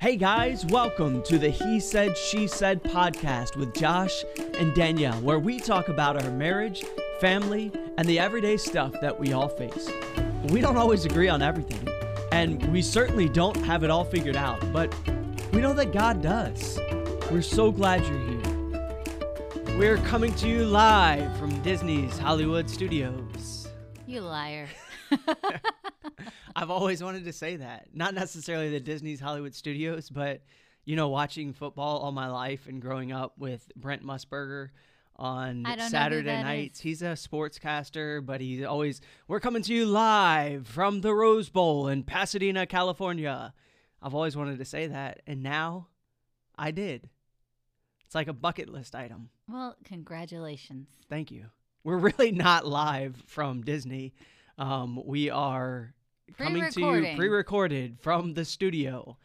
Hey guys, welcome to the He Said, She Said podcast with Josh and Danielle, where we talk about our marriage, family, and the everyday stuff that we all face. We don't always agree on everything, and we certainly don't have it all figured out, but we know that God does. We're so glad you're here. We're coming to you live from Disney's Hollywood Studios. You liar. I've always wanted to say that. Not necessarily the Disney's Hollywood Studios, but you know, watching football all my life and growing up with Brent Musburger on I don't know who Saturday nights. is. He's a sportscaster, but he's always we're coming to you live from the Rose Bowl in Pasadena, California. I've always wanted to say that, and now I did. It's like a bucket list item. Well, congratulations. Thank you. We're really not live from Disney. Um, we are coming to you pre-recorded from the studio.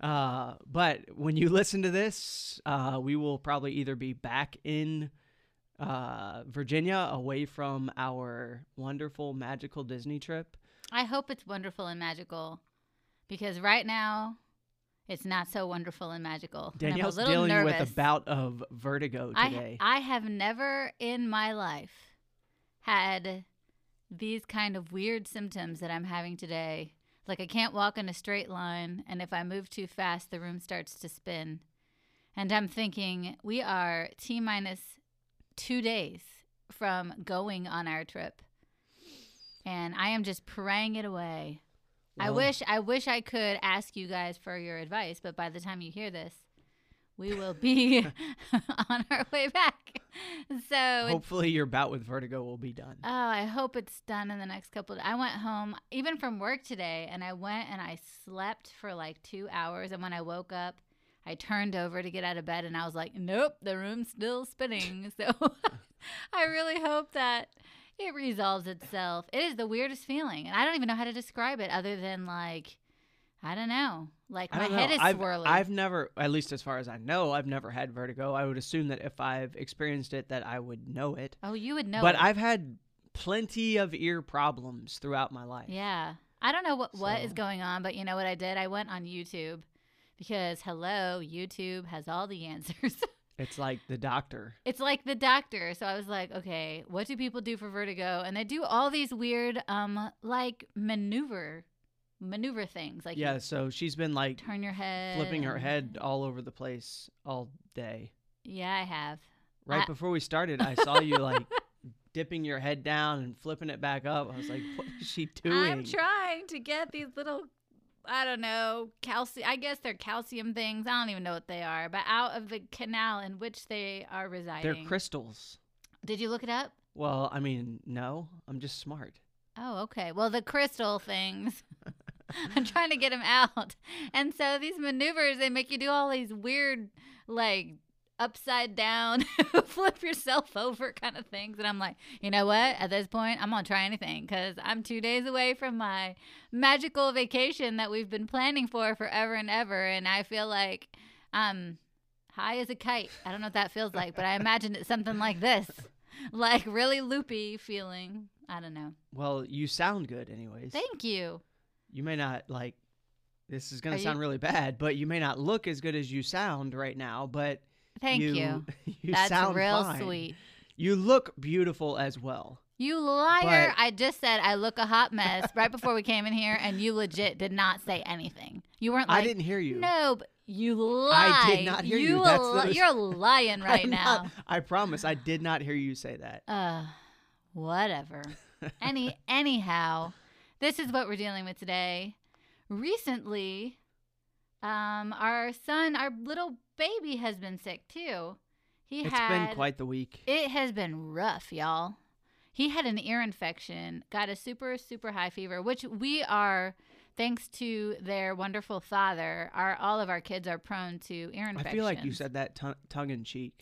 Uh, but when you listen to this, uh, we will probably either be back in uh, Virginia, away from our wonderful, magical Disney trip. I hope it's wonderful and magical because right now it's not so wonderful and magical. and I'm a Danielle's little dealing nervous. with a bout of vertigo I, today. I have never in my life had these kind of weird symptoms that I'm having today. Like I can't walk in a straight line, and if I move too fast, the room starts to spin. And I'm thinking we are T minus two days from going on our trip. And I am just praying it away. I wish I wish I could ask you guys for your advice, but by the time you hear this, we will be on our way back. So Hopefully, your bout with vertigo will be done. oh, I hope it's done in the next couple of I went home even from work today and I went and I slept for like 2 hours and when I woke up I turned over to get out of bed and I was like, "Nope, the room's still spinning." So I really hope that it resolves itself. It is the weirdest feeling, and I don't even know how to describe it other than like, I don't know, like my head is I've, swirling. I've never, at least as far as I know, I've never had vertigo. I would assume that if I've experienced it, that I would know it. oh, you would know. but it. I've had plenty of ear problems throughout my life. Yeah. I don't know what, what is So- going on, but you know what I did? I went on YouTube because, hello, YouTube has all the answers. It's like the doctor. it's like the doctor. So I was like, okay, what do people do for vertigo? And they do all these weird, um, like maneuver, maneuver things. Like Yeah, so she's been like turn your head. flipping her head all over the place all day. Yeah, I have. Right I- before we started, I saw you like dipping your head down and flipping it back up. I was like, what is she doing? I'm trying to get these little, I don't know, calcium. I guess they're calcium things. I don't even know what they are, but out of the canal in which they are residing. They're crystals. Did you look it up? Well, I mean, no, I'm just smart. Oh, okay. Well, the crystal things. I'm trying to get him out. And so these maneuvers, they make you do all these weird, like, upside down, flip yourself over kind of things. And I'm like, you know what? At this point, I'm going to try anything because I'm two days away from my magical vacation that we've been planning for forever and ever. And I feel like I'm high as a kite. I don't know what that feels like, but I imagine it's something like this like really loopy feeling. I don't know. Well, you sound good, anyways. Thank you. You may not like this is going to you- sound really bad, but you may not look as good as you sound right now, but Thank you you. you That's sound real fine. sweet. You look beautiful as well. You liar. But- I just said I look a hot mess right before we came in here, and you legit did not say anything. You weren't like, I didn't hear you. no, but you lie. I did not hear you. a That's li- You're lying right I'm now. not- I promise I did not hear you say that. Uh, whatever. Any anyhow, this is what we're dealing with today. Recently, um, our son, our little baby, has been sick too. He It's had been quite the week. It has been rough, y'all. He had an ear infection, got a super, super high fever, which we are, thanks to their wonderful father, our all of our kids are prone to ear infections. I feel like you said that tongue tongue in cheek.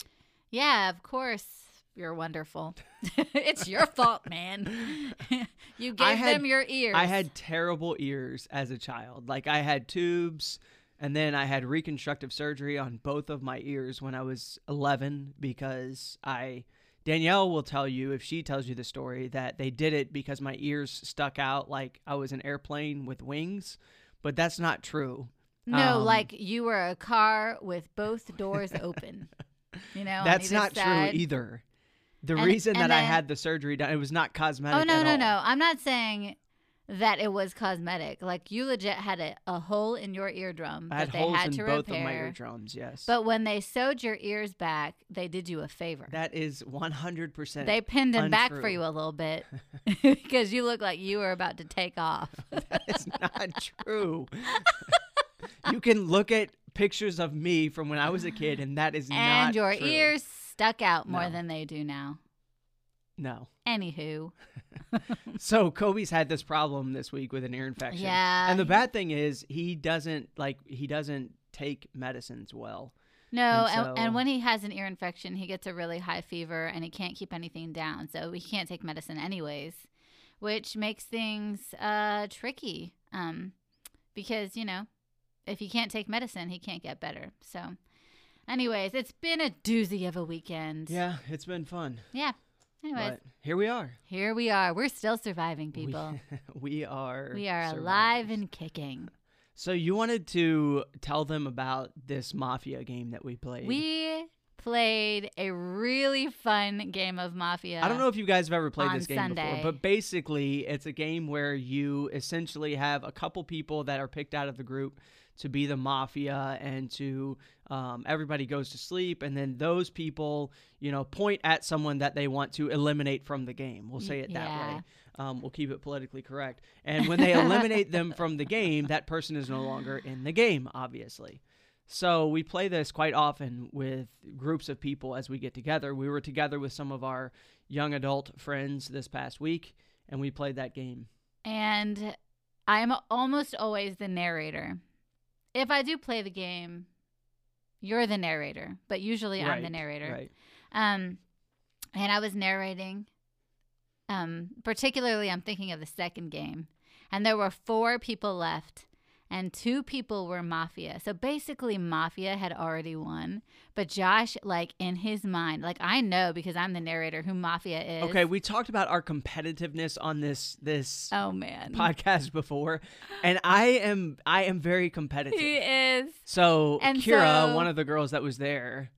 Yeah, of course. You're wonderful. it's your fault, man. you gave had- them your ears. I had terrible ears as a child. Like I had tubes and then I had reconstructive surgery on both of my ears when I was 11 because I Danielle will tell you if she tells you the story that they did it because my ears stuck out like I was an airplane with wings, but that's not true. No, Um, like you were a car with both doors open. You know, That's not side. true either. The And- reason and that I had the surgery done, it was not cosmetic. Oh no, no, all. no! I'm not saying that it was cosmetic. Like you legit had a, a hole in your eardrum I that had they holes had in to both of my eardrums. Yes, But when they sewed your ears back, they did you a favor. that is one hundred percent. They pinned them back for you a little bit because you look like you were about to take off. that is not true. you can look at pictures of me from when I was a kid, and that is not and your true. ears stuck out more No. than they do now. No. Anywho, So Kobe's had this problem this week with an ear infection. Yeah, And the bad thing is he doesn't like he doesn't take medicines well. no, And and, so- and when he has an ear infection, he gets a really high fever and he can't keep anything down. So he can't take medicine anyways, which makes things uh, tricky. Um, because you know, if he can't take medicine, he can't get better. So, anyways, it's been a doozy of a weekend. Yeah, it's been fun. Yeah. Anyways, But here we are. here we are. We're still surviving, We- people. We, are We, are survivors. alive and kicking. So you wanted to tell them about this mafia game that we played. We played a really fun game of Mafia. I don't know if you guys have ever played this game Sunday. before, but basically it's a game where you essentially have a couple people that are picked out of the group to be the mafia and to um, everybody goes to sleep and then those people you know point at someone that they want to eliminate from the game we'll say it that yeah. way um, we'll keep it politically correct and when they eliminate them from the game that person is no longer in the game obviously so we play this quite often with groups of people as we get together. We were together with some of our young adult friends this past week, and we played that game. And I'm almost always the narrator. If I do play the game, you're the narrator, but usually I'm the narrator. Right. Um, and I was narrating. Um, particularly, I'm thinking of the second game, and there were four people left, and two people were mafia. So basically, mafia had already won, but Josh, like in his mind, like I know because I'm the narrator who mafia is. Okay, we talked about our competitiveness on this this Oh man, podcast before, and I am I am very competitive. he is. So And Kira, so- one of the girls that was there,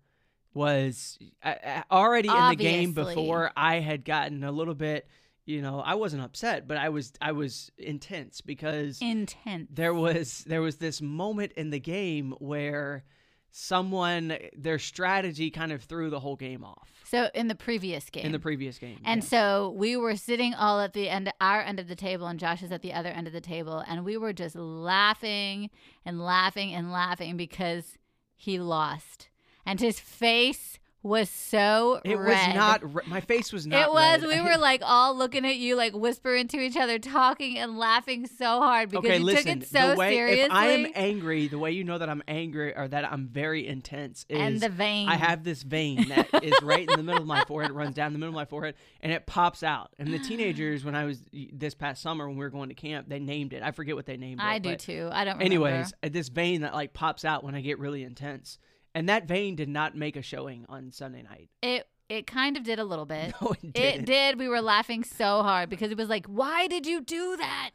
was uh, uh, already in the game before I had gotten a little bit. You know, I wasn't upset, but I was I was intense because Intense. there was there was this moment in the game where someone their strategy kind of threw the whole game off So in the previous game. in the previous game. And yeah. so we were sitting all at the end, our end of the table, and Josh is at the other end of the table, and we were just laughing and laughing and laughing because he lost, and his face was so it red. was not re- my face was not It was. red. We were like all looking at you, like whispering to each other, talking and laughing so hard because okay, you listen. took it so the way seriously. if I am angry, the way you know that I'm angry or that I'm very intense is and the vein. I have this vein that is right in the middle of my forehead. It runs down the middle of my forehead, and it pops out. And the teenagers, when I was this past summer when we were going to camp, they named it. I forget what they named it. I do too. I don't. Remember. Anyways, this vein that like pops out when I get really intense, and that vein did not make a showing on Sunday night. it it kind of did a little bit. No, it It did. We were laughing so hard because it was like, why did you do that?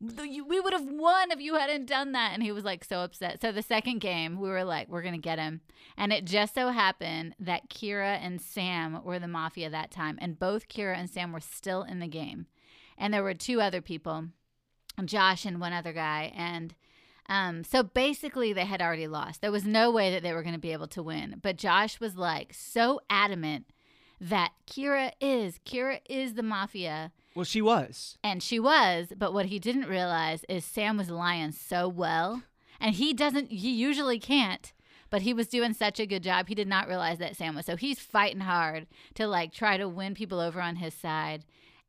We would have won if you hadn't done that. And he was like so upset. So the second game, we were like, we're going to get him. And it just so happened that Kira and Sam were the mafia that time. And both Kira and Sam were still in the game. And there were two other people, Josh and one other guy. And um, so basically, they had already lost. There was no way that they were going to be able to win. But Josh was like so adamant that Kira is Kira is the mafia, Well, she was. and she was. But what he didn't realize is Sam was lying so well, and he doesn't. He usually can't. But he was doing such a good job. He did not realize that Sam was. So he's fighting hard to like try to win people over on his side.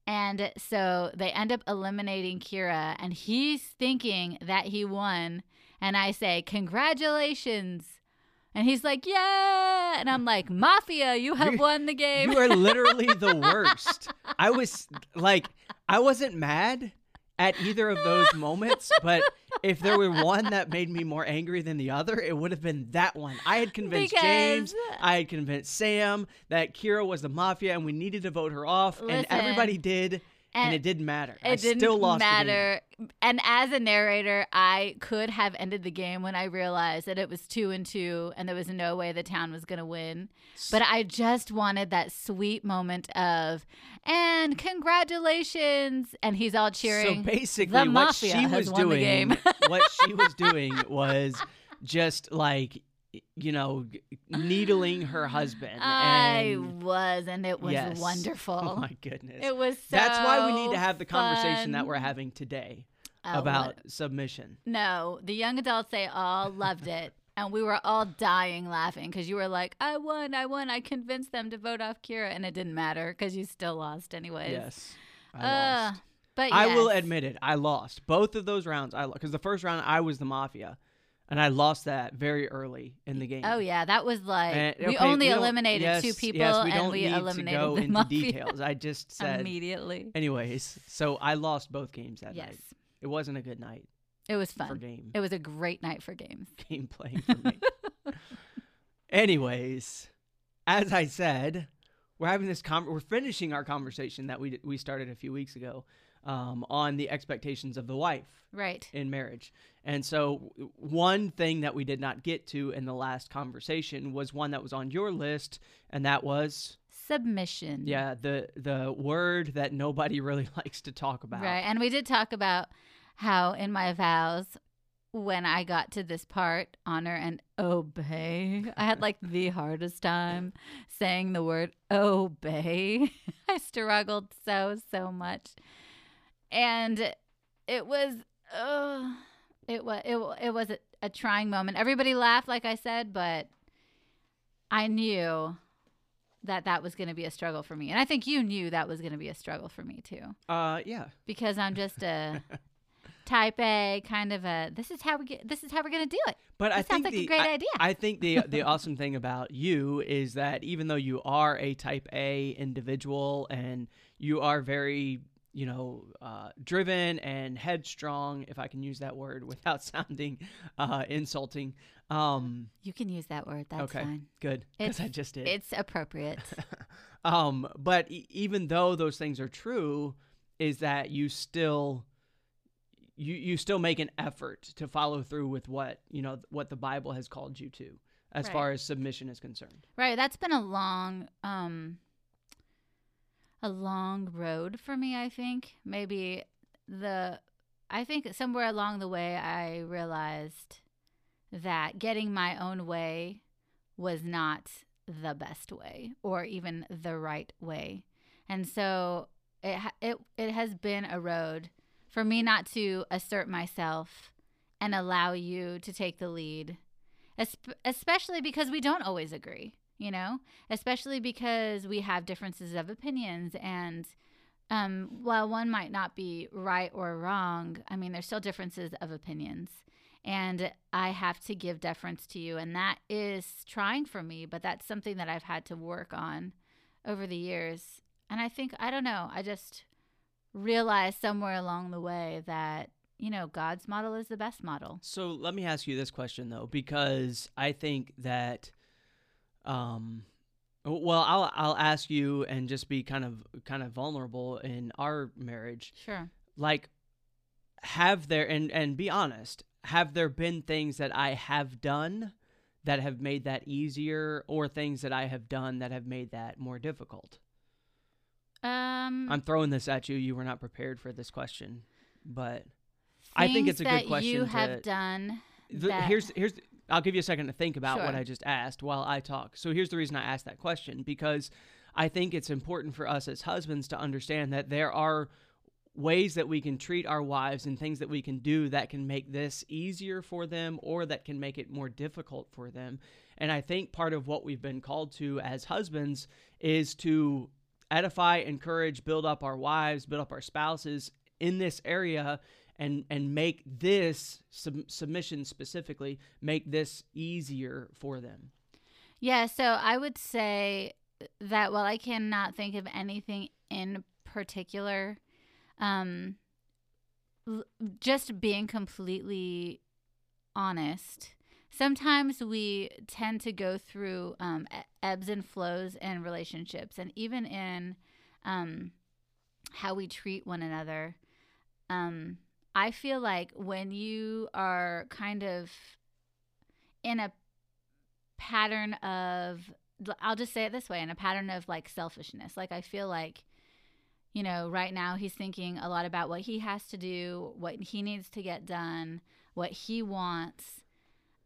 And so they end up eliminating Kira, and he's thinking that he won. And I say, Congratulations. And he's like, Yeah. And I'm like, Mafia, you have won the game. You are literally the worst. I was like, I wasn't mad at either of those moments, but if there were one that made me more angry than the other, it would have been that one. I had convinced James, I had convinced Sam that Kira was the mafia and we needed to vote her off, and everybody did and, it didn't matter. It I didn't still lost the game. matter. And as a narrator, I could have ended the game when I realized that it was two and two, and there was no way the town was going to win. But I just wanted that sweet moment of, and congratulations, and he's all cheering. So basically, the what she was doing, game. what she was doing was just like, you know, needling her husband. I was, and it was yes. wonderful. Oh my goodness. It was. So That's why we need to have the conversation that we're having today Oh, about what- submission. No, the young adults they all loved it. And we were all dying laughing because you were like, I won, I won. I convinced them to vote off Kira. And it didn't matter because you still lost anyways. Yes. I Uh, lost. but I will admit it. I lost both of those rounds. I because the first round I was the mafia, and I lost that very early in the game. Oh, yeah. That was like, And- we only don't- eliminated yes, two people Yes, we and we eliminated to go the into mafia details. I just said. immediately. Anyways, so I lost both games that Yes. night. It wasn't a good night It was fun. for game It was a great night for games. game playing for me. Anyways, as I said, we're having this con- we're finishing our conversation that we we started a few weeks ago um, on the expectations of the wife Right. in marriage. And so, one thing that we did not get to in the last conversation was one that was on your list, and that was Submission. yeah the the word that nobody really likes to talk about. Right. And we did talk about how in my vows, when I got to this part, honor and obey, I had like the hardest time saying the word obey. I struggled so, so much. And it was, uh, it was, it, it was a, a trying moment. Everybody laughed, like I said, but I knew that that was going to be a struggle for me. And I think you knew that was going to be a struggle for me too Uh, yeah. because I'm just a type A kind of a this is how we get this is how we're gonna do it. But I sounds think like a great I, idea. I think the the awesome thing about you is that even though you are a type A individual and you are very you know uh, driven and headstrong, if I can use that word without sounding uh, insulting. Um, You can use that word. That's okay, fine. good because I just did. It's appropriate. um, but e- even though those things are true, is that you still you you still make an effort to follow through with what you know what the Bible has called you to, as Right. far as submission is concerned. right. That's been a long um a long road for me, I think. Maybe the I think somewhere along the way I realized that getting my own way was not the best way or even the right way. And so it it it has been a road for me not to assert myself and allow you to take the lead. Especially because we don't always agree, you know? Especially because we have differences of opinions and um, while one might not be right or wrong, I mean, there's still differences of opinions. And I have to give deference to you. And that is trying for me, but that's something that I've had to work on over the years. And I think, I don't know, I just realized somewhere along the way that, you know, God's model is the best model. So let me ask you this question though, because I think that, um, well, I'll I'll ask you and just be kind of kind of vulnerable in our marriage. Sure. Like, have there and and be honest, have there been things that I have done that have made that easier, or things that I have done that have made that more difficult? Um, I'm throwing this at you. You were not prepared for this question, but I think it's a good question you to- have done. the, that- here's here's I'll give you a second to think about what I just asked while I talk. So here's the reason I asked that question because I think it's important for us as husbands to understand that there are ways that we can treat our wives and things that we can do that can make this easier for them or that can make it more difficult for them. And I think part of what we've been called to as husbands is to edify, encourage, build up our wives, build up our spouses in this area and and make this sub- submission specifically make this easier for them. Yeah, so I would say that while I cannot think of anything in particular, um, l- just being completely honest, sometimes we tend to go through um, ebbs and flows in relationships, and even in um, how we treat one another. Um, I feel like when you are kind of in a pattern of, I'll just say it this way, in a pattern of like selfishness. Like I feel like, you know, right now he's thinking a lot about what he has to do, what he needs to get done, what he wants.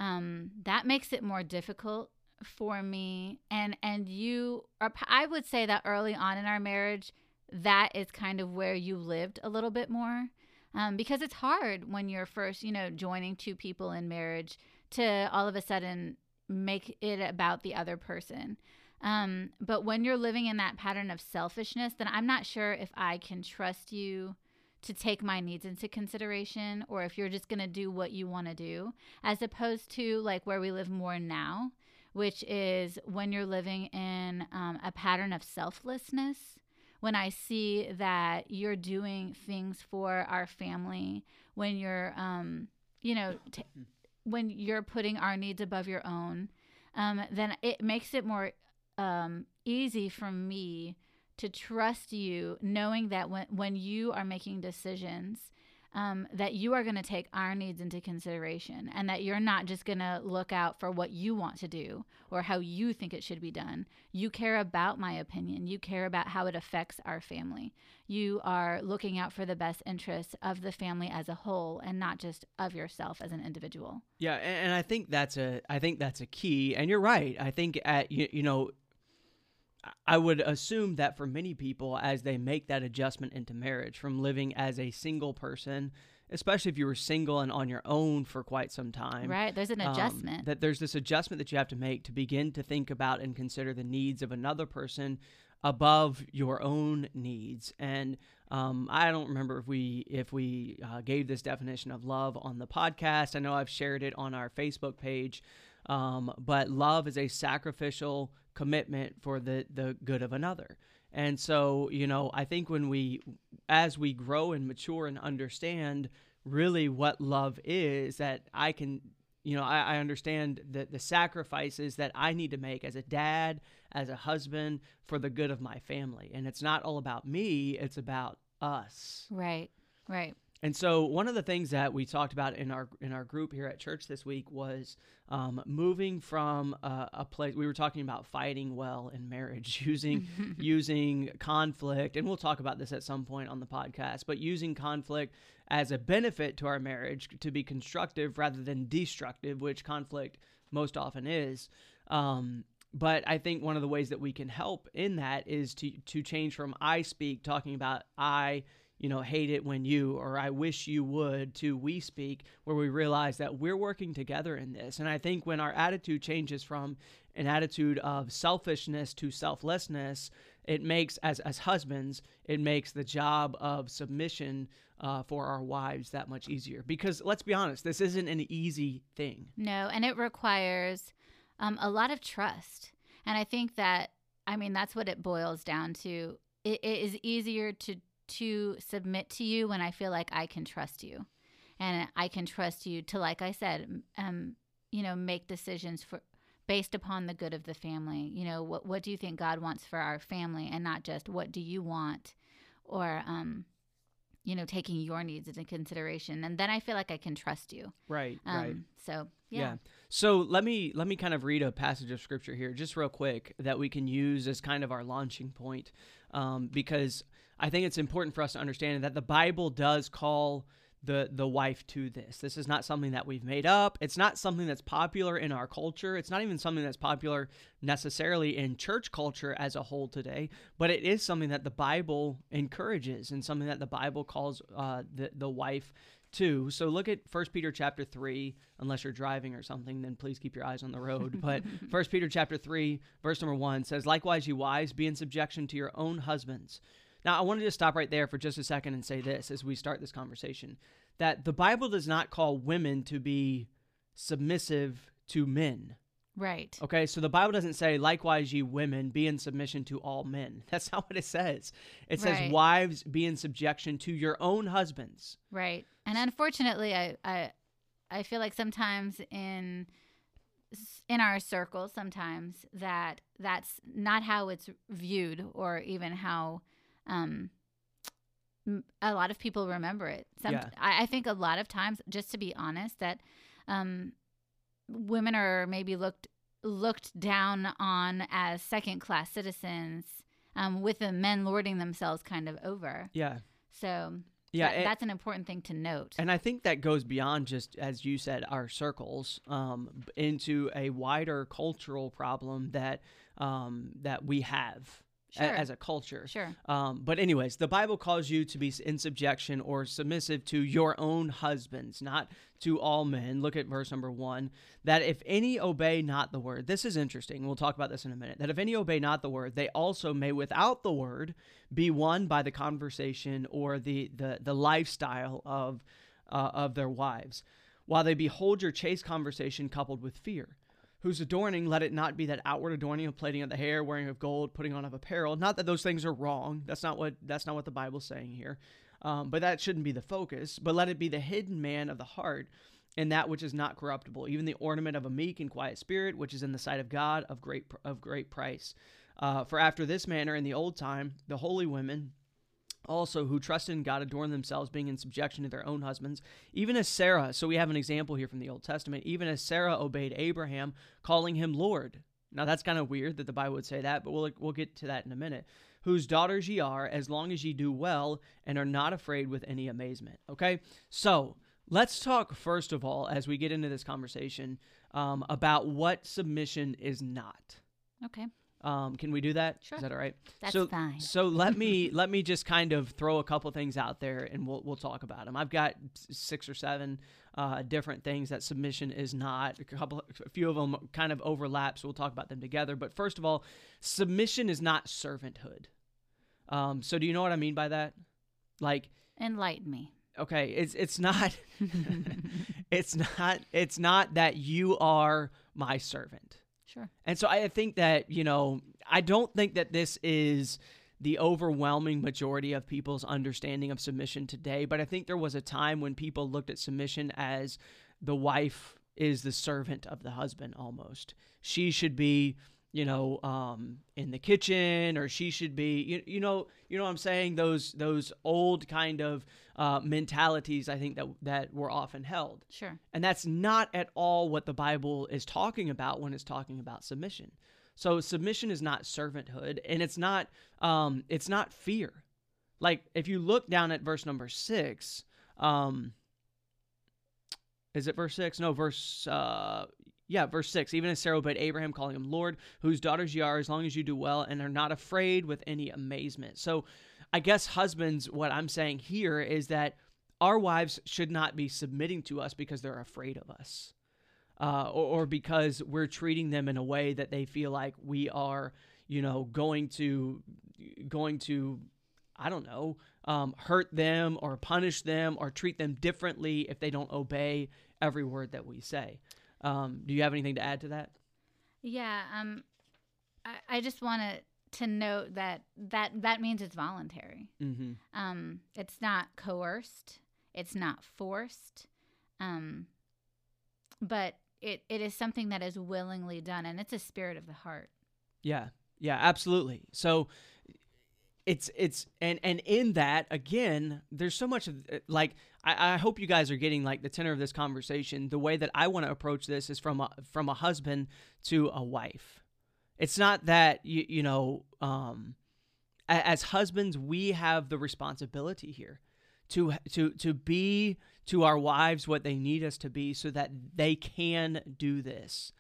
Um, that makes it more difficult for me. And and you are i would say that early on in our marriage that is kind of where you lived a little bit more. Um, because it's hard when you're first you know joining two people in marriage to all of a sudden make it about the other person. Um, but when you're living in that pattern of selfishness then i'm not sure if i can trust you to take my needs into consideration or if you're just going to do what you want to do as opposed to like where we live more now which is when you're living in um, a pattern of selflessness. When I see that you're doing things for our family, when you're, um, you know, t- when you're putting our needs above your own, um, then it makes it more um, easy for me to trust you, knowing that when when you are making decisions, um, that you are going to take our needs into consideration and that you're not just going to look out for what you want to do or how you think it should be done. You care about my opinion. You care about how it affects our family. You are looking out for the best interests of the family as a whole and not just of yourself as an individual. Yeah, and I think that's a I think that's a key. And you're right. I think at you, you know I would assume that for many people, as they make that adjustment into marriage from living as a single person, especially if you were single and on your own for quite some time. Right. There's an um, adjustment. that there's this adjustment that you have to make to begin to think about and consider the needs of another person above your own needs. And um, I don't remember if we if we uh, gave this definition of love on the podcast. I know I've shared it on our Facebook page. Um, but love is a sacrificial commitment for the the good of another. And so, you know, I think when we as we grow and mature and understand really what love is, that I can you know, I, I understand the, the sacrifices that I need to make as a dad, as a husband, for the good of my family. And it's not all about me, it's about us. Right, right. And so one of the things that we talked about in our in our group here at church this week was um, moving from a, a, place. We were talking about fighting well in marriage, using using conflict, and we'll talk about this at some point on the podcast. But using conflict as a benefit to our marriage to be constructive rather than destructive, which conflict most often is. Um, but I think one of the ways that we can help in that is to to change from I speak, talking about I you know, hate it when you or I wish you would to we speak, where we realize that we're working together in this. And I think when our attitude changes from an attitude of selfishness to selflessness, it makes, as, as husbands, it makes the job of submission uh, for our wives that much easier. Because let's be honest, this isn't an easy thing. No, and it requires um, a lot of trust. And I think that, I mean, that's what it boils down to. it, it is easier to to submit to you when I feel like I can trust you. And I can trust you to, like I said, um, you know, make decisions for based upon the good of the family. You know, what what do you think God wants for our family, and not just what do you want, or um, you know, taking your needs into consideration. And then I feel like I can trust you. Right. Um, right. So yeah. yeah. So let me let me kind of read a passage of scripture here, just real quick, that we can use as kind of our launching point, um, because I think it's important for us to understand that the Bible does call the the wife to this. This is not something that we've made up. It's not something that's popular in our culture. It's not even something that's popular necessarily in church culture as a whole today. But it is something that the Bible encourages and something that the Bible calls uh, the the wife to. So look at First Peter chapter three. Unless you're driving or something, then please keep your eyes on the road. But First Peter chapter three, verse number one says, "Likewise, you wives, be in subjection to your own husbands." Now, I wanted to stop right there for just a second and say this as we start this conversation that the Bible does not call women to be submissive to men. Right. Okay, so the Bible doesn't say, likewise, ye women, be in submission to all men. That's not what it says. It says, right. wives, be in subjection to your own husbands. Right. And unfortunately, I, I, I feel like sometimes in in our circles sometimes that that's not how it's viewed or even how um, a lot of people remember it. Some, Yeah. I, I think a lot of times, just to be honest, that um, women are maybe looked looked down on as second class citizens, um, with the men lording themselves kind of over. Yeah. So Yeah. that- and- that's an important thing to note. And I think that goes beyond just, as you said, our circles um, into a wider cultural problem that um, that we have Sure. as a culture. sure. Um, but anyways, the Bible calls you to be in subjection or submissive to your own husbands, not to all men. Look at verse number one. That if any obey not the word, this is interesting. We'll talk about this in a minute. That if any obey not the word, they also may, without the word, be won by the conversation or the the the lifestyle of uh, of their wives, while they behold your chaste conversation coupled with fear whose adorning let it not be that outward adorning of plaiting of the hair wearing of gold putting on of apparel. Not that those things are wrong. That's not what that's not what the bible's saying here. Um, but that shouldn't be the focus. But let it be the hidden man of the heart and that which is not corruptible even the ornament of a meek and quiet spirit which is in the sight of god of great of great price. Uh, for after this manner in the old time the holy women also who trusted in God adorned themselves, being in subjection to their own husbands, even as Sarah. So we have an example here from the Old Testament. Even as Sarah obeyed Abraham, calling him Lord. Now that's kind of weird that the Bible would say that, but we'll we'll get to that in a minute. Whose daughters ye are, as long as ye do well and are not afraid with any amazement. Okay, so let's talk first of all as we get into this conversation um, about what submission is not. Okay. Um, can we do that? Is Sure. that all right? That's so, fine. So let me let me just kind of throw a couple things out there, and we'll we'll talk about them. I've got six or seven uh, different things that submission is not. A couple, a few of them kind of overlap, so we'll talk about them together. But first of all, submission is not servanthood. Um, so do you know what I mean by that? Like, Enlighten me. okay, it's it's not it's not it's not that you are my servant. Sure. And so I think that, you know, I don't think that this is the overwhelming majority of people's understanding of submission today, but I think there was a time when people looked at submission as the wife is the servant of the husband almost. She should be, you know, um, in the kitchen or she should be, you, you know, you know what I'm saying? Those those old kind of uh, mentalities I think that that were often held. Sure. And that's not at all what the Bible is talking about when it's talking about submission. So submission is not servanthood, and it's not um, it's not fear. Like if you look down at verse number six, um, is it verse six? No, verse uh, yeah, verse six. Even as Sarah obeyed Abraham, calling him Lord, whose daughters ye are, as long as you do well and are not afraid with any amazement. So, I guess husbands, what I'm saying here is that our wives should not be submitting to us because they're afraid of us. Uh, or, or because we're treating them in a way that they feel like we are, you know, going to, going to, I don't know, um, hurt them or punish them or treat them differently if they don't obey every word that we say. Um, do you have anything to add to that? Yeah. Um, I, I just want to to note that that that means it's voluntary. Mm-hmm. Um, it's not coerced. It's not forced. Um, but it, it is something that is willingly done, and it's a spirit of the heart. Yeah, yeah, absolutely. So it's it's and and in that again, there's so much of uh, like I, I hope you guys are getting like the tenor of this conversation. The way that I want to approach this is from a from a husband to a wife. It's not that you you know um, as husbands we have the responsibility here to to to be to our wives what they need us to be so that they can do this.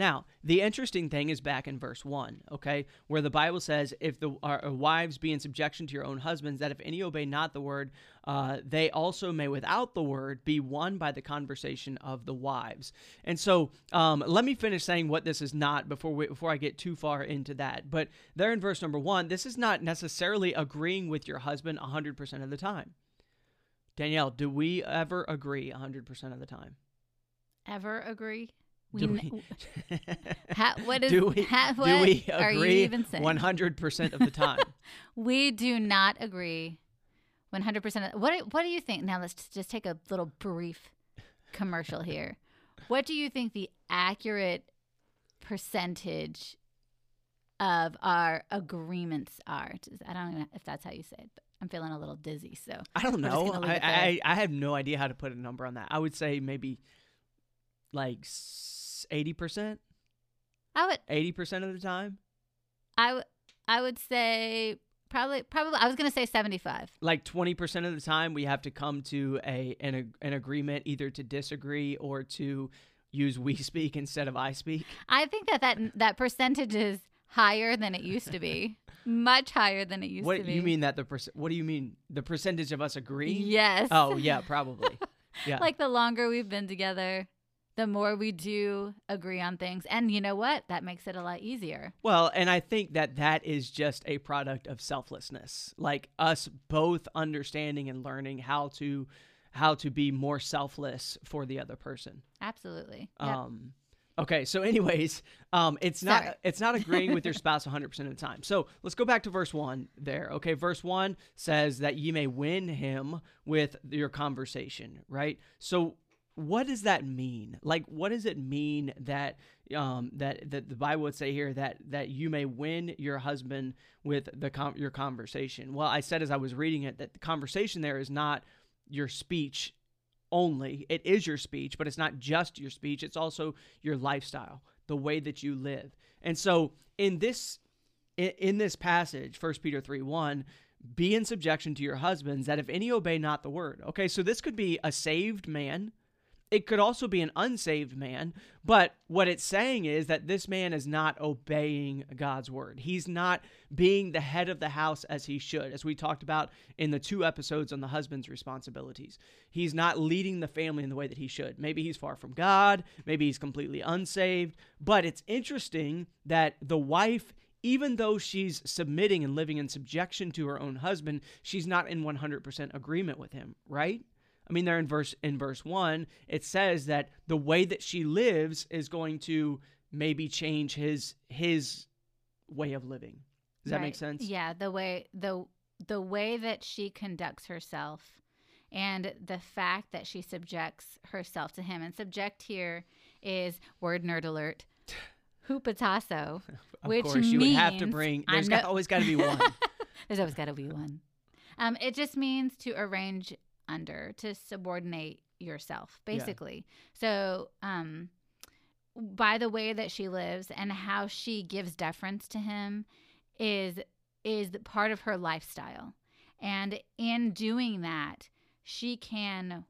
Now, the interesting thing is back in verse 1, okay, where the Bible says, If the our, our wives be in subjection to your own husbands, that if any obey not the word, uh, they also may without the word be won by the conversation of the wives. And so um, let me finish saying what this is not before, we, before I get too far into that. But there in verse number 1, this is not necessarily agreeing with your husband 100% of the time. Danielle, do we ever agree 100% of the time? Ever agree? Do we, Ha, what is do we, ha, do we agree even saying? 100% of the time? We do not agree 100%. Of, what, what do you think? Now, let's just take a little brief commercial here. What do you think the accurate percentage of our agreements are? I don't know if that's how you say it, but I'm feeling a little dizzy. So I don't know. I. I I have no idea how to put a number on that. I would say maybe like eighty percent, I would eighty percent of the time. I would I would say probably probably I was gonna say 75. Like twenty percent of the time, we have to come to a an, ag- an agreement, either to disagree or to use we speak instead of I speak. I think that that that percentage is higher than it used to be. Much higher than it used What to be. you mean that the perc- What do you mean the percentage of us agree? Yes. Oh yeah, probably. Yeah. like the longer we've been together, the more we do agree on things. And you know what? That makes it a lot easier. Well, and I think that that is just a product of selflessness. Like us both understanding and learning how to how to be more selfless for the other person. Absolutely. Yep. Um okay, so anyways, um it's not Sorry. it's not agreeing with your spouse 100% of the time. So, let's go back to verse 1 there. Okay, verse 1 says that ye may win him with your conversation, right? So what does that mean? Like, what does it mean that um, that that the Bible would say here that that you may win your husband with the con- your conversation? Well, I said as I was reading it that the conversation there is not your speech only. It is your speech, but it's not just your speech. It's also your lifestyle, the way that you live. And so, in this in, in this passage, 1 Peter 3 1, be in subjection to your husbands, that if any obey not the word. Okay, so this could be a saved man. It could also be an unsaved man, but what it's saying is that this man is not obeying God's word. He's not being the head of the house as he should, as we talked about in the two episodes on the husband's responsibilities. He's not leading the family in the way that he should. Maybe he's far from God, maybe he's completely unsaved, but it's interesting that the wife even though she's submitting and living in subjection to her own husband, she's not in 100% agreement with him, right? I mean, there in verse in verse one, it says that the way that she lives is going to maybe change his his way of living. Does that make sense? Yeah, the way the the way that she conducts herself and the fact that she subjects herself to him. And subject here is word nerd alert. Hupotasso. Of which course, you would have to bring. There's got, always got to be one. There's always got to be one. Um, it just means to arrange under, to subordinate yourself, Yeah. basically. So, um, by the way that she lives and how she gives deference to him is is part of her lifestyle. And in doing that, she can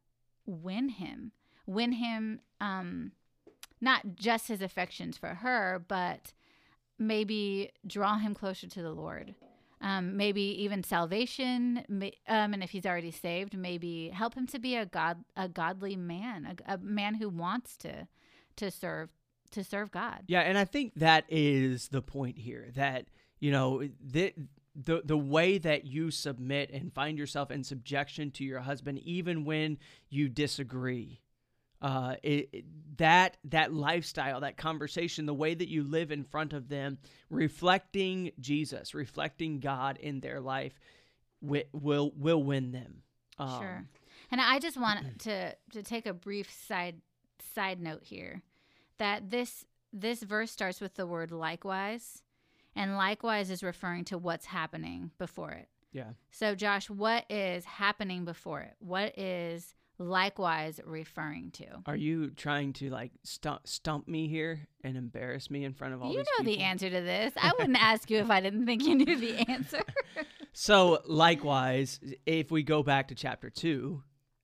win him. Win him um not just his affections for her, but maybe draw him closer to the Lord. Um, maybe even salvation, um, and if he's already saved, maybe help him to be a god, a godly man, a, a man who wants to to serve to serve God. Yeah, and I think that is the point here that, you know, the the the way that you submit and find yourself in subjection to your husband even when you disagree. Uh it, it- that that lifestyle, that conversation, the way that you live in front of them, reflecting Jesus, reflecting God in their life wi- will will win them. Um, Sure. And I just want to to take a brief side side note here that this this verse starts with the word likewise and likewise is referring to what's happening before it. Yeah. So Josh, what is happening before it? What is likewise referring to? Are you trying to like stump, stump me here and embarrass me in front of all You know the answer to this. I wouldn't ask you if I didn't think you knew the answer. So, likewise, if we go back to chapter two,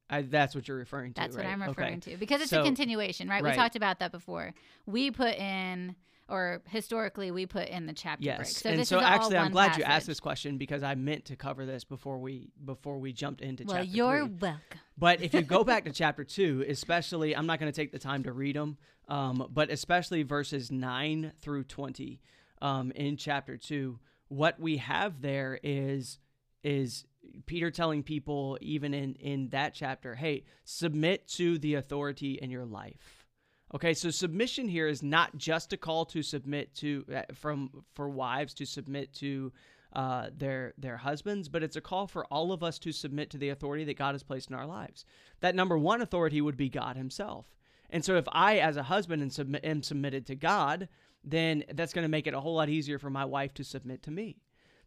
I, that's what you're referring to. That's what? I'm Okay. referring to because it's So- a continuation, right? right. We talked about that before. We put in, or historically, we put in the chapter break. So and this so is all actually, I'm glad you asked this question because I meant to cover this before we before we jumped into Well, chapter you're three. welcome. But if you go back to chapter two, especially, I'm not going to take the time to read them, um, but especially verses nine through twenty um, in chapter two, what we have there is is Peter telling people, even in in that chapter, hey, submit to the authority in your life. Okay, so submission here is not just a call to submit to uh, from for wives to submit to uh, their their husbands, but it's a call for all of us to submit to the authority that God has placed in our lives. That number one authority would be God Himself. And so, if I, as a husband, am, submit, am submitted to God, then that's going to make it a whole lot easier for my wife to submit to me.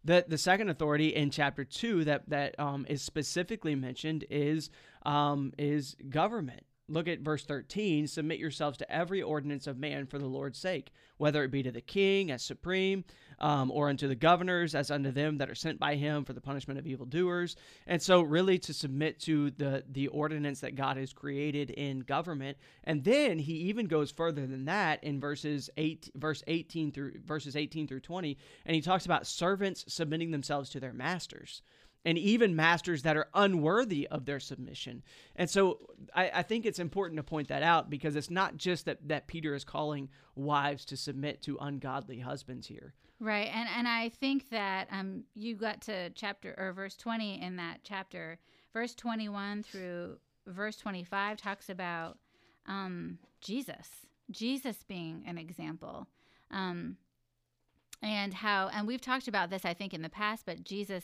the the second authority in chapter two that that um, is specifically mentioned is um, is government. Look at verse 13. Submit yourselves to every ordinance of man for the Lord's sake, whether it be to the king as supreme, um, or unto the governors as unto them that are sent by him for the punishment of evildoers. And so, really, to submit to the the ordinance that God has created in government. And then he even goes further than that in verses eight, verse 18 through verses 18 through 20, and he talks about servants submitting themselves to their masters and even masters that are unworthy of their submission. And so I, I, think it's important to point that out because it's not just that, that Peter is calling wives to submit to ungodly husbands here. Right. And and I think that um you got to chapter or verse 20 in that chapter. Verse 21 through verse 25 talks about um Jesus. Jesus being an example. Um and how and we've talked about this I think in the past, but Jesus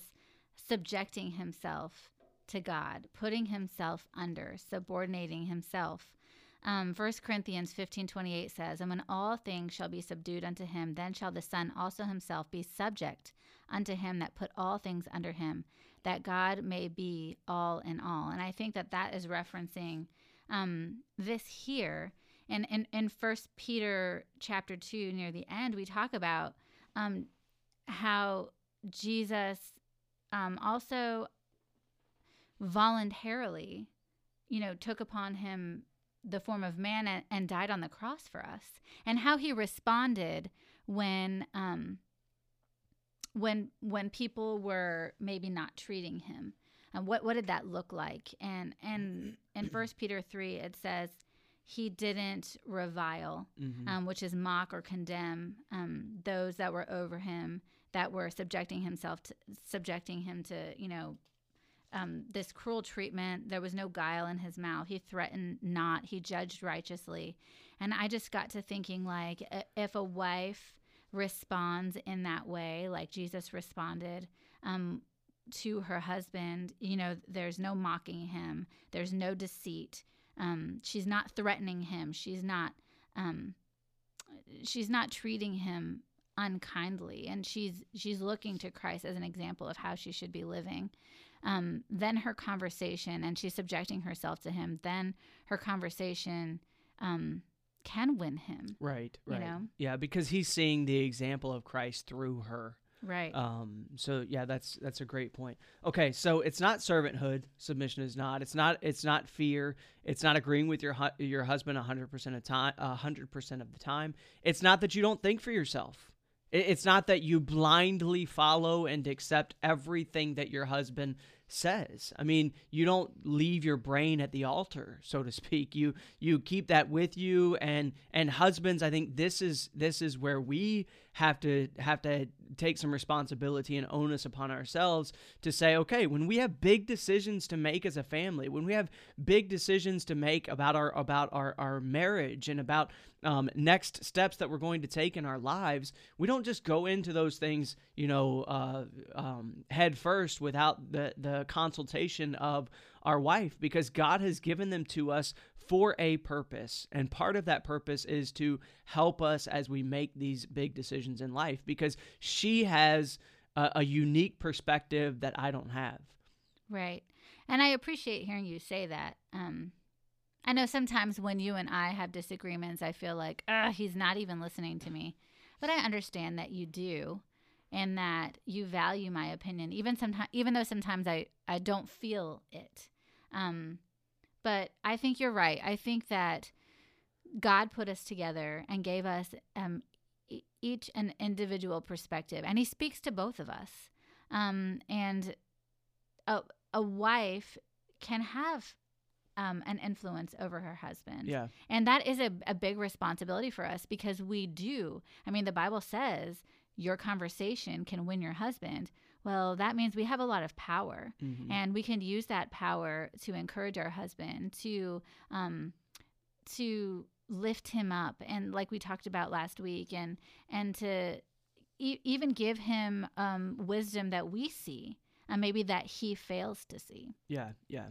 subjecting himself to God, putting himself under, subordinating himself. Um, 1 Corinthians 15 28 says, And when all things shall be subdued unto him, then shall the Son also himself be subject unto him that put all things under him, that God may be all in all. And I think that that is referencing um, this here. And in, in 1 Peter chapter 2, near the end, we talk about um, how Jesus um, also voluntarily, you know, took upon him the form of man and, and died on the cross for us, and how he responded when um, when when people were maybe not treating him. And what what did that look like? And and in first peter 3 it says he didn't revile mm-hmm. um, which is mock or condemn um, those that were over him that were subjecting himself to subjecting him to you know um, this cruel treatment. There was no guile in his mouth. He threatened not. He judged righteously. And i just got to thinking like if a wife responds in that way like jesus responded um, to her husband you know there's no mocking him. There's no deceit. Um, she's not threatening him. She's not um, she's not treating him unkindly and she's she's looking to Christ as an example of how she should be living. Um, then her conversation and she's subjecting herself to him then her conversation um, can win him right right. you know? yeah because he's seeing the example of Christ through her. Right. Um so yeah that's that's a great point. Okay so it's not servanthood. Submission is not. It's not it's not fear. It's not agreeing with your hu- your husband 100% of time 100% of the time. It's not that you don't think for yourself it's not that you blindly follow and accept everything that your husband says. I mean, you don't leave your brain at the altar, so to speak. You you keep that with you and and husbands, I think this is this is where we have to have to take some responsibility and onus upon ourselves to say, okay, when we have big decisions to make as a family, when we have big decisions to make about our about our, our marriage and about um, next steps that we're going to take in our lives, we don't just go into those things, you know, uh, um, head first without the the consultation of our wife, because God has given them to us for a purpose. And part of that purpose is to help us as we make these big decisions in life because she has a, a, unique perspective that I don't have. Right. And I appreciate hearing you say that. Um, I know sometimes when you and I have disagreements, I feel like, ah, he's not even listening to me. But I understand that you do and that you value my opinion, even sometimes, even though sometimes I, I don't feel it. Um, but I think you're right. I think that God put us together and gave us um, e- each an individual perspective, and He speaks to both of us. Um, and a, a wife can have um, an influence over her husband. Yeah. And that is a, a big responsibility for us because we do. I mean, the Bible says your conversation can win your husband. Well, that means we have a lot of power, mm-hmm. and we can use that power to encourage our husband to um, to lift him up, and like we talked about last week, and and to e- even give him um, wisdom that we see, and maybe that he fails to see. Yeah, yeah.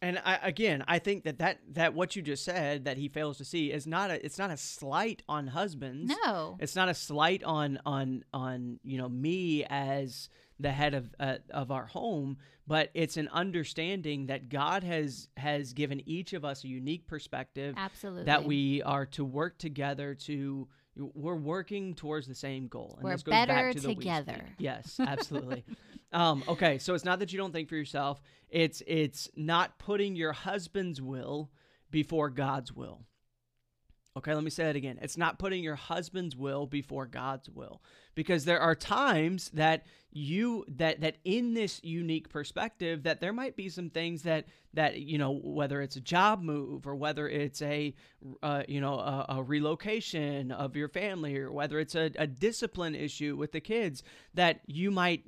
And I, again, I think that, that that what you just said that he fails to see is not a it's not a slight on husbands. No. It's not a slight on on on you know me as the head of uh, of our home, but it's an understanding that God has has given each of us a unique perspective Absolutely. that we are to work together to we're working towards the same goal. And We're this goes back better to the together. Yes, absolutely. um, okay, so it's not that you don't think for yourself. It's it's not putting your husband's will before God's will. Okay, let me say that again. It's not putting your husband's will before God's will. Because there are times that you that that in this unique perspective that there might be some things that that you know whether it's a job move or whether it's a uh, you know a, a relocation of your family or whether it's a, a discipline issue with the kids that you might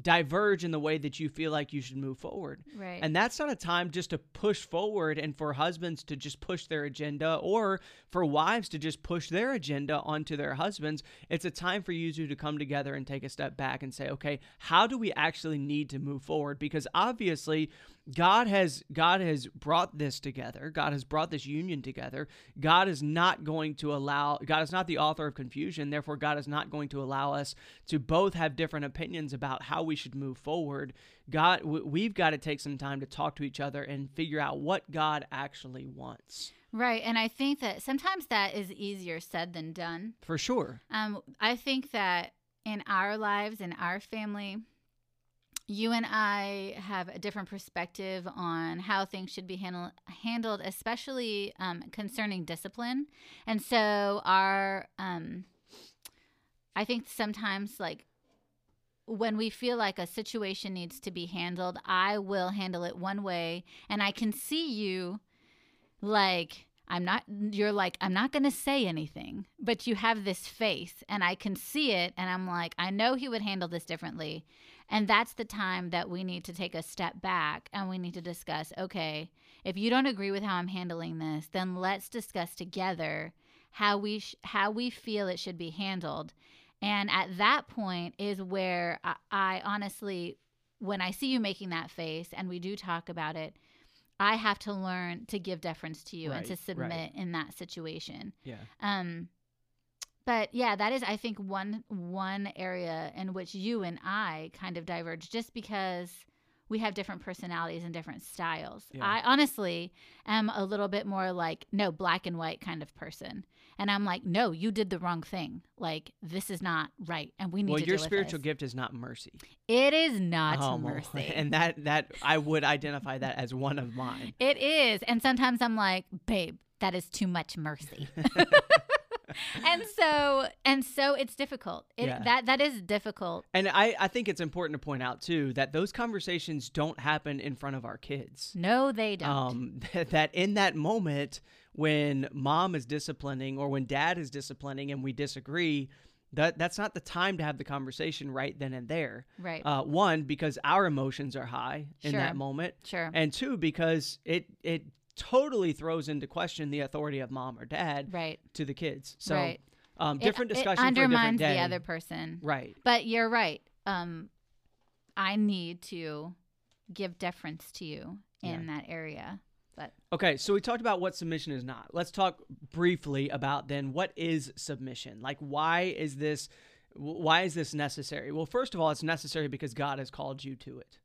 diverge in the way that you feel like you should move forward. Right. And that's not a time just to push forward and for husbands to just push their agenda or for wives to just push their agenda onto their husbands. It's a time for you two to come together and take a step back and say, okay, how do we actually need to move forward? Because obviously, God has God has brought this together. God has brought this union together. God is not going to allow God is not the author of confusion. Therefore God is not going to allow us to both have different opinions about how we should move forward. God we've got to take some time to talk to each other and figure out what God actually wants. right. And I think that sometimes that is easier said than done. For sure. Um, I think that in our lives, in our family, you and I have a different perspective on how things should be handle- handled, especially um, concerning discipline. And so, our, um, I think sometimes, like, when we feel like a situation needs to be handled, I will handle it one way, and I can see you like I'm not you're like I'm not going to say anything, but you have this face and I can see it and I'm like I know he would handle this differently. And that's the time that we need to take a step back and we need to discuss, okay, if you don't agree with how I'm handling this, then let's discuss together how we sh- how we feel it should be handled. And at that point is where I, I honestly when I see you making that face and we do talk about it, I have to learn to give deference to you and Right, to right. submit in that situation. Yeah. Um, but yeah, that is I think one one area in which you and I kind of diverge, just because we have different personalities and different styles. Yeah. I honestly am a little bit more like no black and white kind of person, and I'm like, no, you did the wrong thing. Like this is not right, and we need Well, to your deal with spiritual gift is not mercy. It is not Um, mercy. And that that I would identify that as one of mine. It is. And sometimes I'm like, babe, that is too much mercy. and so and so it's difficult. It, Yeah. That that is difficult. And I, I think it's important to point out too that those conversations don't happen in front of our kids. No, they don't. Um, that in that moment when mom is disciplining or when dad is disciplining and we disagree, that that's not the time to have the conversation right then and there. right. Uh, one because our emotions are high in Sure. that moment, sure. and two because it it totally throws into question the authority of mom or dad right. to the kids. So right. um, It- different it, discussion different undermines the other person. right. But you're right. Um I need to give deference to you in that area. But Okay, so we talked about what submission is not. Let's talk briefly about then what is submission. Like why is this why is this necessary? Well, first of all, it's necessary because God has called you to it.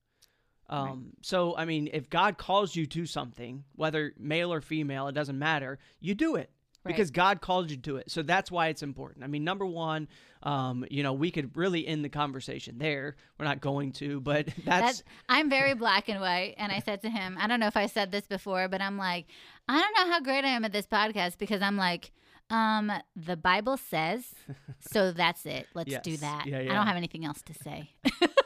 Um, so I mean, if God calls you to something, whether male or female, it doesn't matter, you do it. Right. Because God called you to it. So that's why it's important. I mean, number one, um, you know, we could really end the conversation there. We're not going to, but that's that's I'm very black and white and I said to him, I don't know if I said this before, but I'm like, I don't know how great I am at this podcast because I'm like um, the Bible says, so that's it. Let's do that. Yeah, I don't have anything else to say.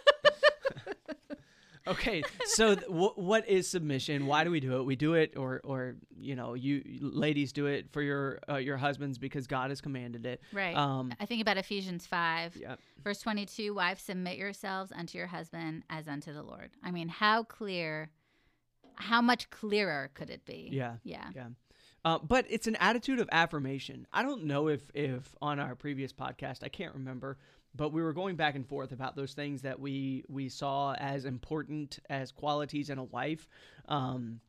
Okay, so th- wh- what is submission? Why do we do it? We do it, or, or you know, you ladies do it for your uh, your husbands because God has commanded it. Right. Um. I think about Ephesians 5, Yeah. verse 22 Wives, submit yourselves unto your husband as unto the Lord. I mean, how clear, how much clearer could it be? Yeah. Yeah. Yeah. Uh, but it's an attitude of affirmation. I don't know if if on our previous podcast, I can't remember, but we were going back and forth about those things that we we saw as important as qualities in a wife. Um,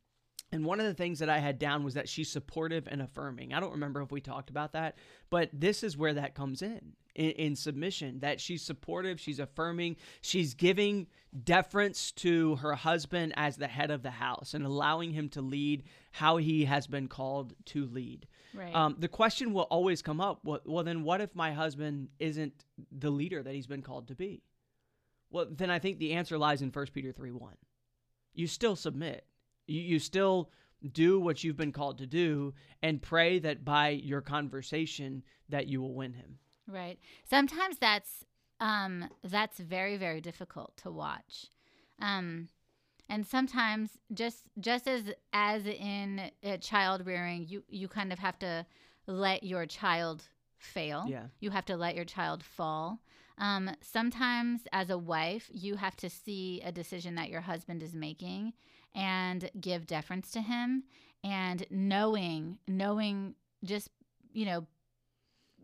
and one of the things that I had down was that she's supportive and affirming. I don't remember if we talked about that, but this is where that comes in, in in, submission that she's supportive, she's affirming, she's giving deference to her husband as the head of the house and allowing him to lead how he has been called to lead. Right. Um, the question will always come up well, well, then what if my husband isn't the leader that he's been called to be? Well, then I think the answer lies in 1 Peter 3 1. You still submit you, you still do what you've been called to do and pray that by your conversation that you will win him. Right. Sometimes that's um that's very very difficult to watch. Um and sometimes just just as as in child rearing you you kind of have to let your child fail. Yeah. You have to let your child fall. Um, sometimes, as a wife, you have to see a decision that your husband is making and give deference to him and knowing knowing just you know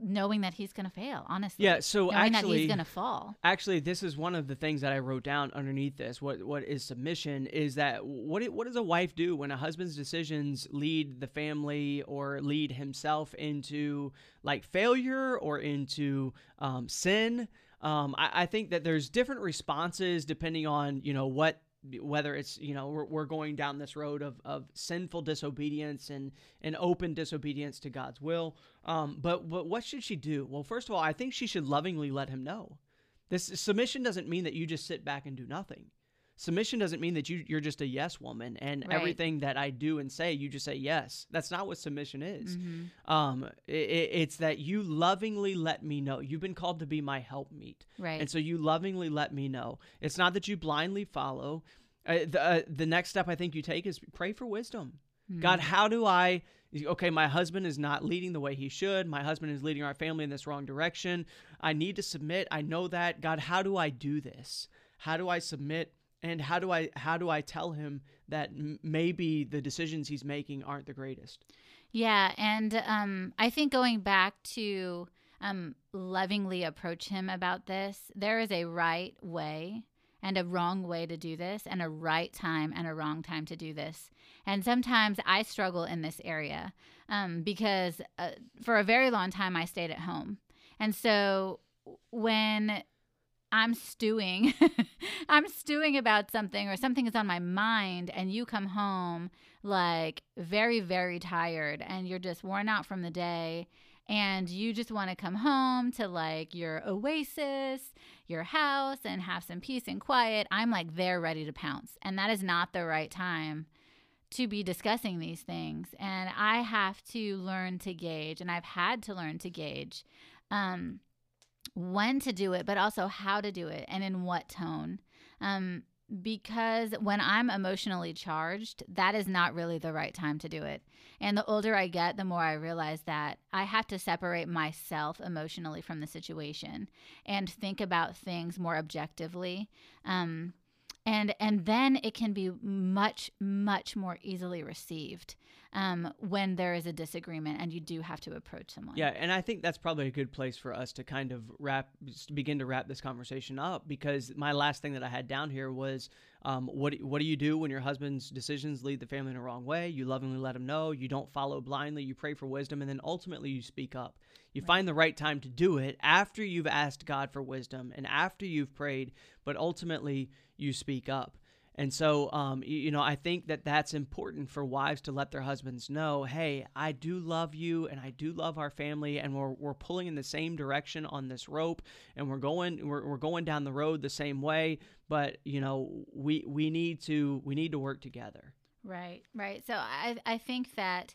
knowing that he's going to fail honestly. Yeah so knowing actually that he's going to fall. actually this is one of the things that i wrote down underneath this. What what is submission is that what what does a wife do when a husband's decisions lead the family or lead himself into like failure or into um, sin? Um, I, I think that there's different responses depending on you know what whether it's you know we're, we're going down this road of, of sinful disobedience and, and open disobedience to god's will. Um, but, but what should she do? Well first of all i think she should lovingly let him know. This submission doesn't mean that you just sit back and do nothing submission doesn't mean that you, you're just a yes woman and Right. everything that i do and say you just say yes that's not what submission is Mhm. um, i i- it's that you lovingly let me know you've been called to be my helpmeet right and so you lovingly let me know. It's not that you blindly follow. Uh, the, uh, the next step I think you take is pray for wisdom. God, how do I? Okay, my husband is not leading the way he should. My husband is leading our family in this wrong direction. I need to submit. I know that. God, how do I do this? How do I submit? And how do I how do I tell him that m- maybe the decisions he's making aren't the greatest? Yeah, and um, I think going back to um, lovingly approach him about this, there is a right way and a wrong way to do this, and a right time and a wrong time to do this. And sometimes I struggle in this area um, because uh, for a very long time I stayed at home. And so when I'm stewing, I'm stewing about something or something is on my mind, and you come home like very, very tired and you're just worn out from the day and you just want to come home to like your oasis, your house, and have some peace and quiet, I'm like there ready to pounce. And that is not the right time to be discussing these things. And I have to learn to gauge, and I've had to learn to gauge um, when to do it, but also how to do it and in what tone. Um, because when I'm emotionally charged, that is not really the right time to do it. And the older I get, the more I realize that I have to separate myself emotionally from the situation and think about things more objectively. Um, and and then it can be much much more easily received um, when there is a disagreement and you do have to approach someone. Yeah, and I think that's probably a good place for us to kind of wrap, begin to wrap this conversation up because my last thing that I had down here was, um, what what do you do when your husband's decisions lead the family in a wrong way? You lovingly let him know. You don't follow blindly. You pray for wisdom, and then ultimately you speak up. You find the right time to do it after you've asked God for wisdom and after you've prayed, but ultimately you speak up. And so, um, you, know, I think that that's important for wives to let their husbands know, hey, I do love you and I do love our family, and we're, we're pulling in the same direction on this rope, and we're going we're, we're going down the road the same way. But you know, we we need to we need to work together. Right, right. So I I think that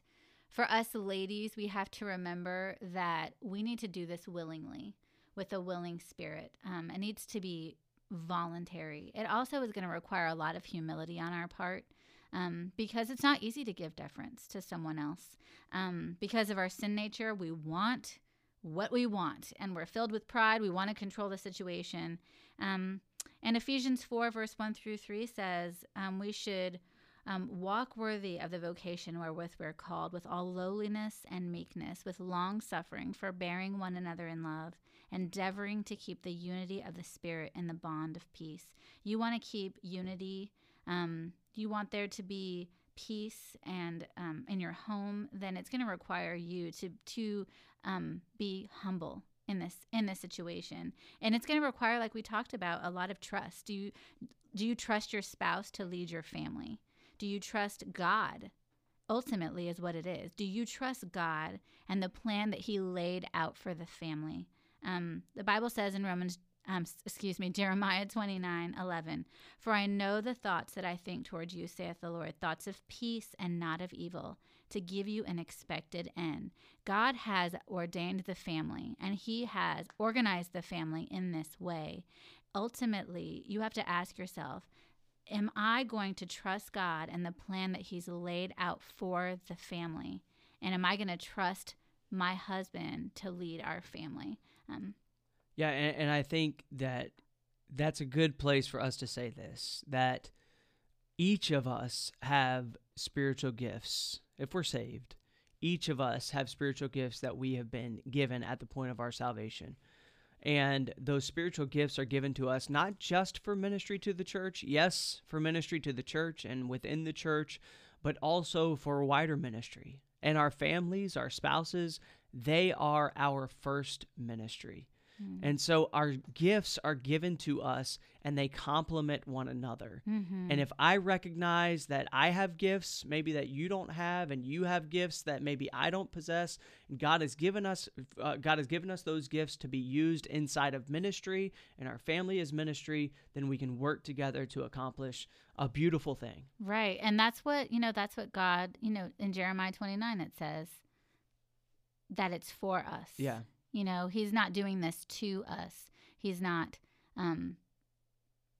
for us ladies, we have to remember that we need to do this willingly with a willing spirit. Um, it needs to be voluntary. It also is going to require a lot of humility on our part. Um, because it's not easy to give deference to someone else. Um, because of our sin nature, we want what we want, and we're filled with pride. We want to control the situation. Um, and Ephesians 4, verse 1 through 3 says um, we should Um, walk worthy of the vocation wherewith we're called, with all lowliness and meekness, with long suffering, forbearing one another in love, endeavoring to keep the unity of the Spirit in the bond of peace. You want to keep unity. Um, you want there to be peace and um, in your home, then it's going to require you to to um, be humble in this in this situation, and it's going to require, like we talked about, a lot of trust. Do you do you trust your spouse to lead your family? Do you trust God? Ultimately, is what it is. Do you trust God and the plan that He laid out for the family? Um, the Bible says in Romans um, excuse me, Jeremiah 29 11. For I know the thoughts that I think towards you, saith the Lord, thoughts of peace and not of evil, to give you an expected end. God has ordained the family, and He has organized the family in this way. Ultimately, you have to ask yourself, Am I going to trust God and the plan that He's laid out for the family? And am I going to trust my husband to lead our family? Um, yeah, and, and I think that that's a good place for us to say this that each of us have spiritual gifts if we're saved. Each of us have spiritual gifts that we have been given at the point of our salvation. And those spiritual gifts are given to us not just for ministry to the church, yes, for ministry to the church and within the church, but also for wider ministry. And our families, our spouses, they are our first ministry. Mm. And so our gifts are given to us and they complement one another. Mm-hmm. And if I recognize that I have gifts, maybe that you don't have, and you have gifts that maybe I don't possess, and God has given us, uh, God has given us those gifts to be used inside of ministry, and our family is ministry, then we can work together to accomplish a beautiful thing. Right, and that's what you know. That's what God, you know, in Jeremiah twenty nine it says that it's for us. Yeah. You know, he's not doing this to us. He's not, um,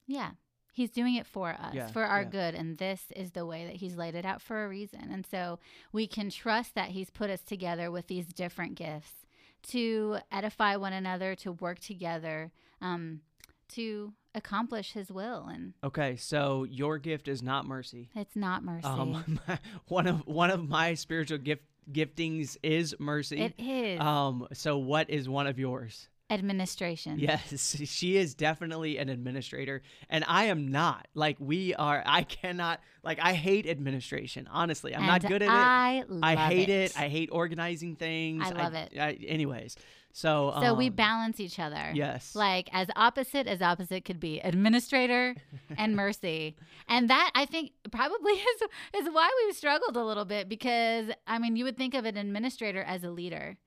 yeah, he's doing it for us, yeah, for our yeah. good. And this is the way that he's laid it out for a reason. And so we can trust that he's put us together with these different gifts to edify one another, to work together, um, to accomplish his will and okay so your gift is not mercy it's not mercy um, one of one of my spiritual gift giftings is mercy. It is. Um, so what is one of yours? Administration. Yes, she is definitely an administrator, and I am not. Like we are, I cannot. Like I hate administration. Honestly, I'm and not good at I it. I hate it. it. I hate organizing things. I love I, it. I, anyways, so so um, we balance each other. Yes. Like as opposite as opposite could be, administrator and mercy, and that I think probably is is why we've struggled a little bit because I mean you would think of an administrator as a leader,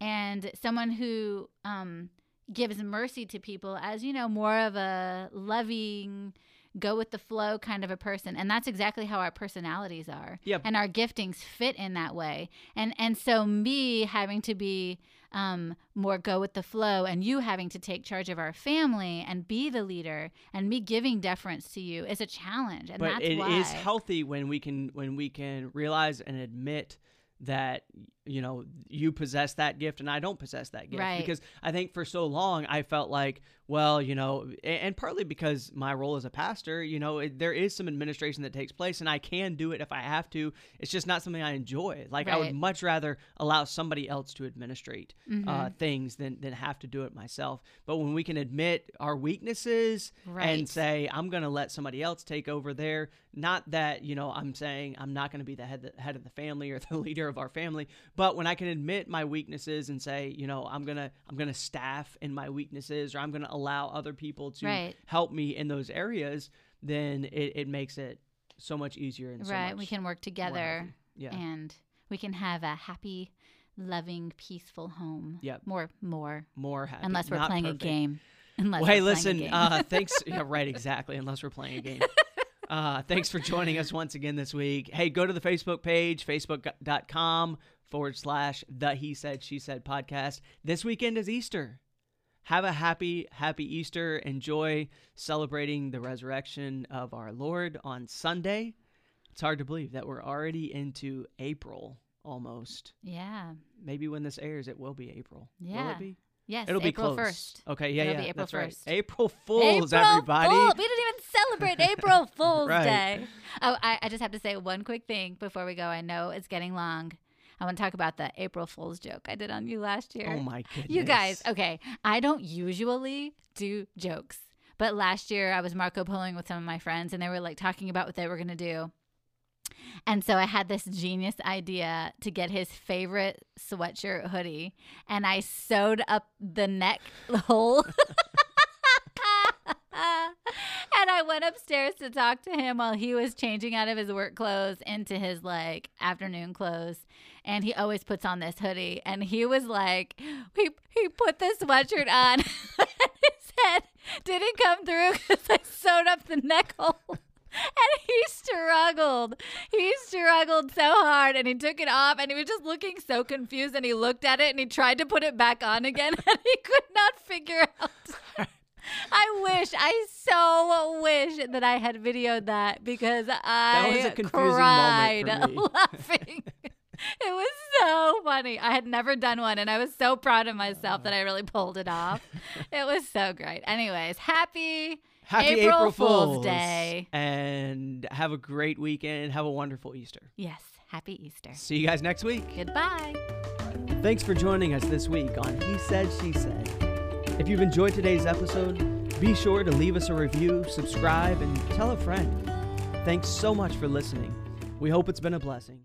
and someone who um, gives mercy to people as you know more of a loving go with the flow kind of a person and that's exactly how our personalities are yep. and our giftings fit in that way and and so me having to be um, more go with the flow and you having to take charge of our family and be the leader and me giving deference to you is a challenge and but that's it why. is healthy when we can when we can realize and admit that you know you possess that gift and I don't possess that gift right. because I think for so long I felt like well you know and partly because my role as a pastor you know it, there is some administration that takes place and I can do it if I have to it's just not something I enjoy like right. I would much rather allow somebody else to administrate mm-hmm. uh, things than than have to do it myself but when we can admit our weaknesses right. and say I'm going to let somebody else take over there not that you know I'm saying I'm not going to be the head the head of the family or the leader of our family but when I can admit my weaknesses and say, you know, I'm gonna I'm gonna staff in my weaknesses, or I'm gonna allow other people to right. help me in those areas, then it, it makes it so much easier and so right. we can work together. Yeah. And we can have a happy, loving, peaceful home. Yep. More, more. More happy. Unless we're Not playing perfect. a game. Unless well, hey, listen. playing a game. Uh, thanks. yeah, right. Exactly. Unless we're playing a game. Uh, thanks for joining us once again this week. Hey, go to the Facebook page, facebook.com forward slash the He Said, She Said podcast. This weekend is Easter. Have a happy, happy Easter. Enjoy celebrating the resurrection of our Lord on Sunday. It's hard to believe that we're already into April almost. yeah. Maybe when this airs, it will be April. Yeah. Will it be? Yes, It'll be April close. 1st. Okay, yeah, It'll yeah, be April that's right. 1st. April Fools, April everybody. Fool- We didn't even celebrate April Fool's Right. Day. Oh, I, I just have to say one quick thing before we go. I know it's getting long. I want to talk about the April Fool's joke I did on you last year. Oh my goodness. You guys, okay. I don't usually do jokes, but last year I was Marco Poloing with some of my friends and they were like talking about what they were going to do. And so I had this genius idea to get his favorite sweatshirt hoodie and I sewed up the neck hole. and I went upstairs to talk to him while he was changing out of his work clothes into his like afternoon clothes. And he always puts on this hoodie. And he was like, he, he put the sweatshirt on. his head didn't come through because I sewed up the neck hole. And he struggled. He struggled so hard and he took it off and he was just looking so confused and he looked at it and he tried to put it back on again and he could not figure out. I wish, I so wish that I had videoed that because I was a confusing moment cried laughing. It was so funny. I had never done one and I was so proud of myself that I uh. really pulled it off. It was so great. Anyways, happy Happy April April, Fool's Fools Day. And have a great weekend. Have a wonderful Easter. Yes, happy Easter. See you guys next week. Goodbye. Thanks for joining us this week on He Said, She Said. If you've enjoyed today's episode, be sure to leave us a review, subscribe, and tell a friend. Thanks so much for listening. We hope it's been a blessing.